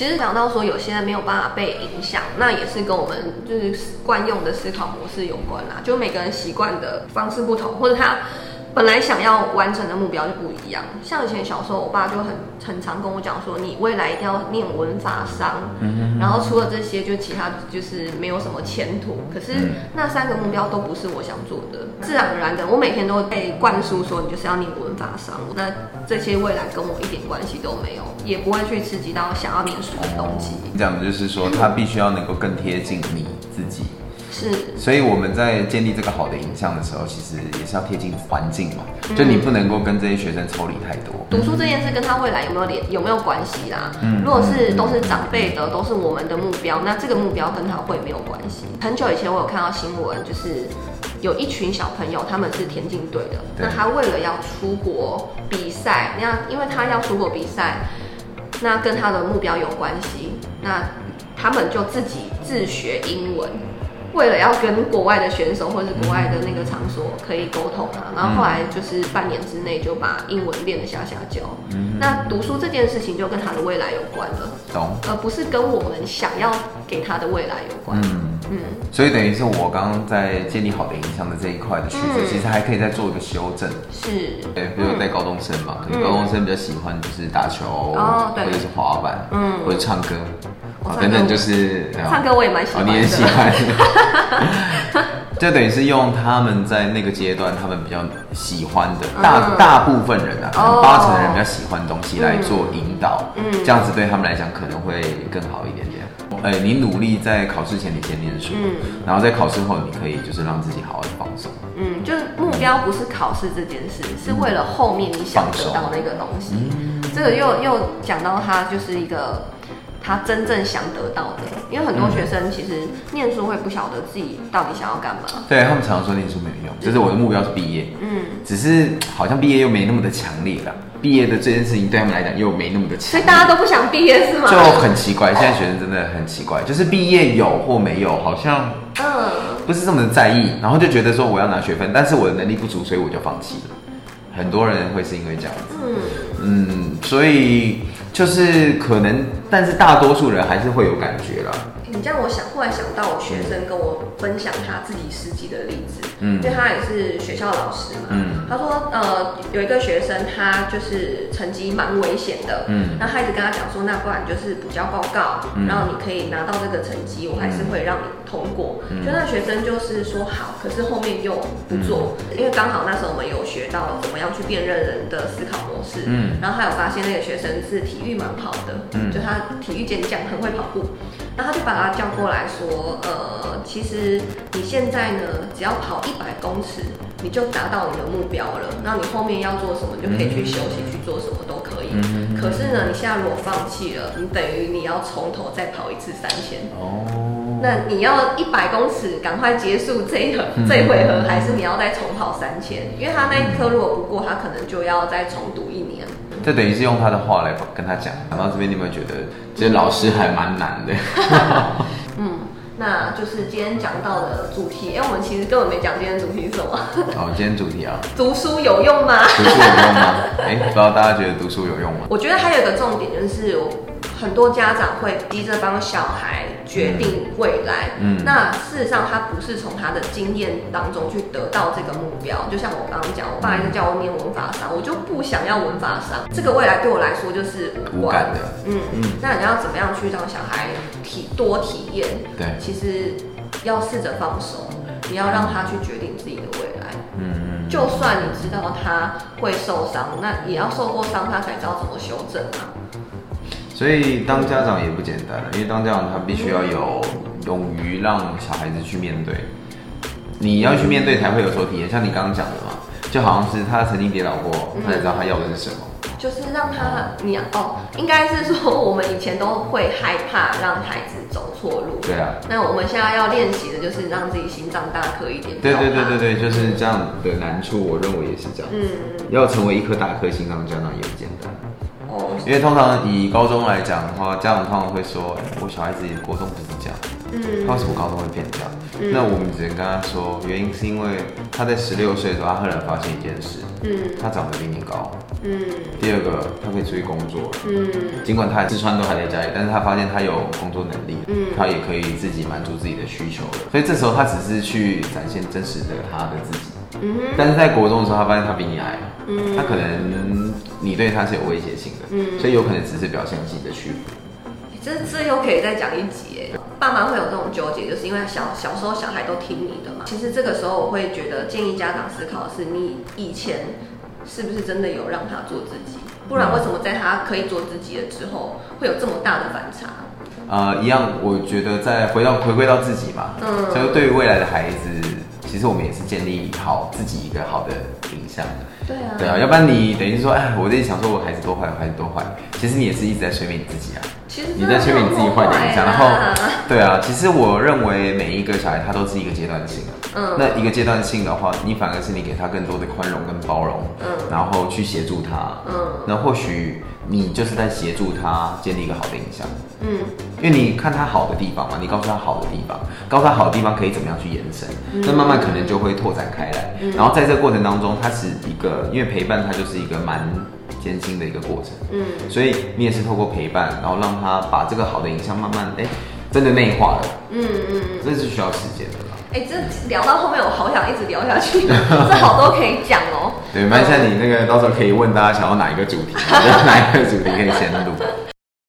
其实讲到说有些人没有办法被影响，那也是跟我们就是惯用的思考模式有关啦。就每个人习惯的方式不同，或者他。本来想要完成的目标就不一样。像以前小时候，我爸就很很常跟我讲说，你未来一定要念文法商，然后除了这些，就其他就是没有什么前途。可是那三个目标都不是我想做的，自然而然的，我每天都会被灌输说，你就是要念文法商。那这些未来跟我一点关系都没有，也不会去刺激到想要念书的动机。讲的就是说，他必须要能够更贴近你自己。是，所以我们在建立这个好的影像的时候，其实也是要贴近环境嘛，就你不能够跟这些学生抽离太多。读书这件事跟他未来有没有联有没有关系啦？嗯，如果是都是长辈的，都是我们的目标，那这个目标跟他会没有关系。很久以前我有看到新闻，就是有一群小朋友，他们是田径队的，那他为了要出国比赛，那因为他要出国比赛，那跟他的目标有关系，那他们就自己自学英文。为了要跟国外的选手或者是国外的那个场所可以沟通啊，然后后来就是半年之内就把英文练得下下脚。那读书这件事情就跟他的未来有关了，懂？而不是跟我们想要给他的未来有关。嗯嗯。所以等于是我刚刚在建立好的影响的这一块的曲子，其实还可以再做一个修正。是。对，比如带高中生嘛，可能高中生比较喜欢就是打球，或者是滑板，嗯，或者唱歌。等等，就是唱歌我也蛮喜欢你也喜欢，就等于是用他们在那个阶段他们比较喜欢的大大部分人啊，可能八成的人比较喜欢的东西来做引导，嗯，这样子对他们来讲可能会更好一点点。哎，你努力在考试前你先念书，嗯，然后在考试后你可以就是让自己好好的放松，嗯，就是目标不是考试这件事，是为了后面你想得到那个东西。这个又又讲到他就是一个。他真正想得到的，因为很多学生其实念书会不晓得自己到底想要干嘛。对他们常常说念书没有用，就是我的目标是毕业。嗯，只是好像毕业又没那么的强烈了。毕业的这件事情对他们来讲又没那么的强，所以大家都不想毕业是吗？就很奇怪，现在学生真的很奇怪，就是毕业有或没有，好像嗯不是这么的在意，然后就觉得说我要拿学分，但是我的能力不足，所以我就放弃了。很多人会是因为这样子，嗯嗯，所以。就是可能，但是大多数人还是会有感觉啦。你这样，我想忽然想到，我学生跟我分享他自己实际的例子，嗯，因为他也是学校老师嘛，嗯，他说，呃，有一个学生，他就是成绩蛮危险的，嗯，那他一直跟他讲说，那不然就是补交报告，然后你可以拿到这个成绩，我还是会让你通过。就那学生就是说好，可是后面又不做，因为刚好那时候我们有学到怎么样去辨认人的思考模式，嗯，然后还有发现那个学生是体育蛮好的，嗯，就他体育健将，很会跑步。那他就把他叫过来说，呃，其实你现在呢，只要跑一百公尺，你就达到你的目标了。那你后面要做什么，你就可以去休息，去做什么都可以。可是呢，你现在如果放弃了，你等于你要从头再跑一次三千。哦。那你要一百公尺赶快结束这一这一回合，还是你要再重跑三千？因为他那一科如果不过，他可能就要再重读一年。这等于是用他的话来跟他讲。讲到这边，你有没有觉得，其实老师还蛮难的？嗯，那就是今天讲到的主题。哎，我们其实根本没讲今天主题是什么。哦，今天主题啊，读书有用吗？读书有用吗？哎，不知道大家觉得读书有用吗？我觉得还有一个重点就是，很多家长会逼着帮小孩。决定未来，嗯，那事实上他不是从他的经验当中去得到这个目标。就像我刚刚讲，我爸一直叫我念文法商，我就不想要文法商。这个未来对我来说就是无关的，嗯嗯。那你要怎么样去让小孩体多体验？对，其实要试着放手，你要让他去决定自己的未来。就算你知道他会受伤，那也要受过伤，他才知道怎么修正啊。所以当家长也不简单了，因为当家长他必须要有勇于让小孩子去面对，你要去面对才会有所体验。像你刚刚讲的嘛，就好像是他曾经跌倒过，他才知道他要的是什么。就是让他你哦，应该是说我们以前都会害怕让孩子走错路。对啊。那我们现在要练习的就是让自己心脏大颗一点。对对对对对，就是这样的难处，我认为也是这样。嗯。要成为一颗大颗心脏的家长也。因为通常以高中来讲的话，家长通常会说：“我小孩子国中不是这样。”嗯，他为什么高中会变这样？那我们只能跟他说，原因是因为他在十六岁的时候，他赫然发现一件事，嗯，他长得比你高，嗯，第二个他可以出去工作，嗯，尽管他吃穿都还在家里，但是他发现他有工作能力，嗯，他也可以自己满足自己的需求了，所以这时候他只是去展现真实的他的自己，嗯，但是在国中的时候，他发现他比你矮，嗯，他可能你对他是有威胁性的，嗯，所以有可能只是表现自己的屈服。这这又可以再讲一集爸妈会有这种纠结，就是因为小小时候小孩都听你的嘛。其实这个时候我会觉得建议家长思考的是，你以前是不是真的有让他做自己？不然为什么在他可以做自己了之后，会有这么大的反差？呃，一样，我觉得在回到回归到自己嘛，嗯，所以对于未来的孩子，其实我们也是建立好自己一个好的形象。对啊，对啊，要不然你等于说，哎，我在想说我孩子多坏，孩子多坏，其实你也是一直在催眠你自己啊。其实你在催眠你自己坏的影响，然后，对啊，其实我认为每一个小孩他都是一个阶段性的。嗯。那一个阶段性的话，你反而是你给他更多的宽容跟包容，嗯，然后去协助他，嗯，那或许你就是在协助他建立一个好的印象，嗯，因为你看他好的地方嘛，你告诉他好的地方，告诉他好的地方可以怎么样去延伸，那慢慢可能就会拓展开来，然后在这个过程当中，它是一个，因为陪伴它就是一个蛮。艰辛的一个过程，嗯，所以你也是透过陪伴，然后让他把这个好的影像慢慢哎，真的内化了，嗯嗯嗯，这是需要时间的嘛。哎，这聊到后面我好想一直聊下去，这好多可以讲哦。对，蛮像你那个到时候可以问大家想要哪一个主题，哪一个主题可以先录。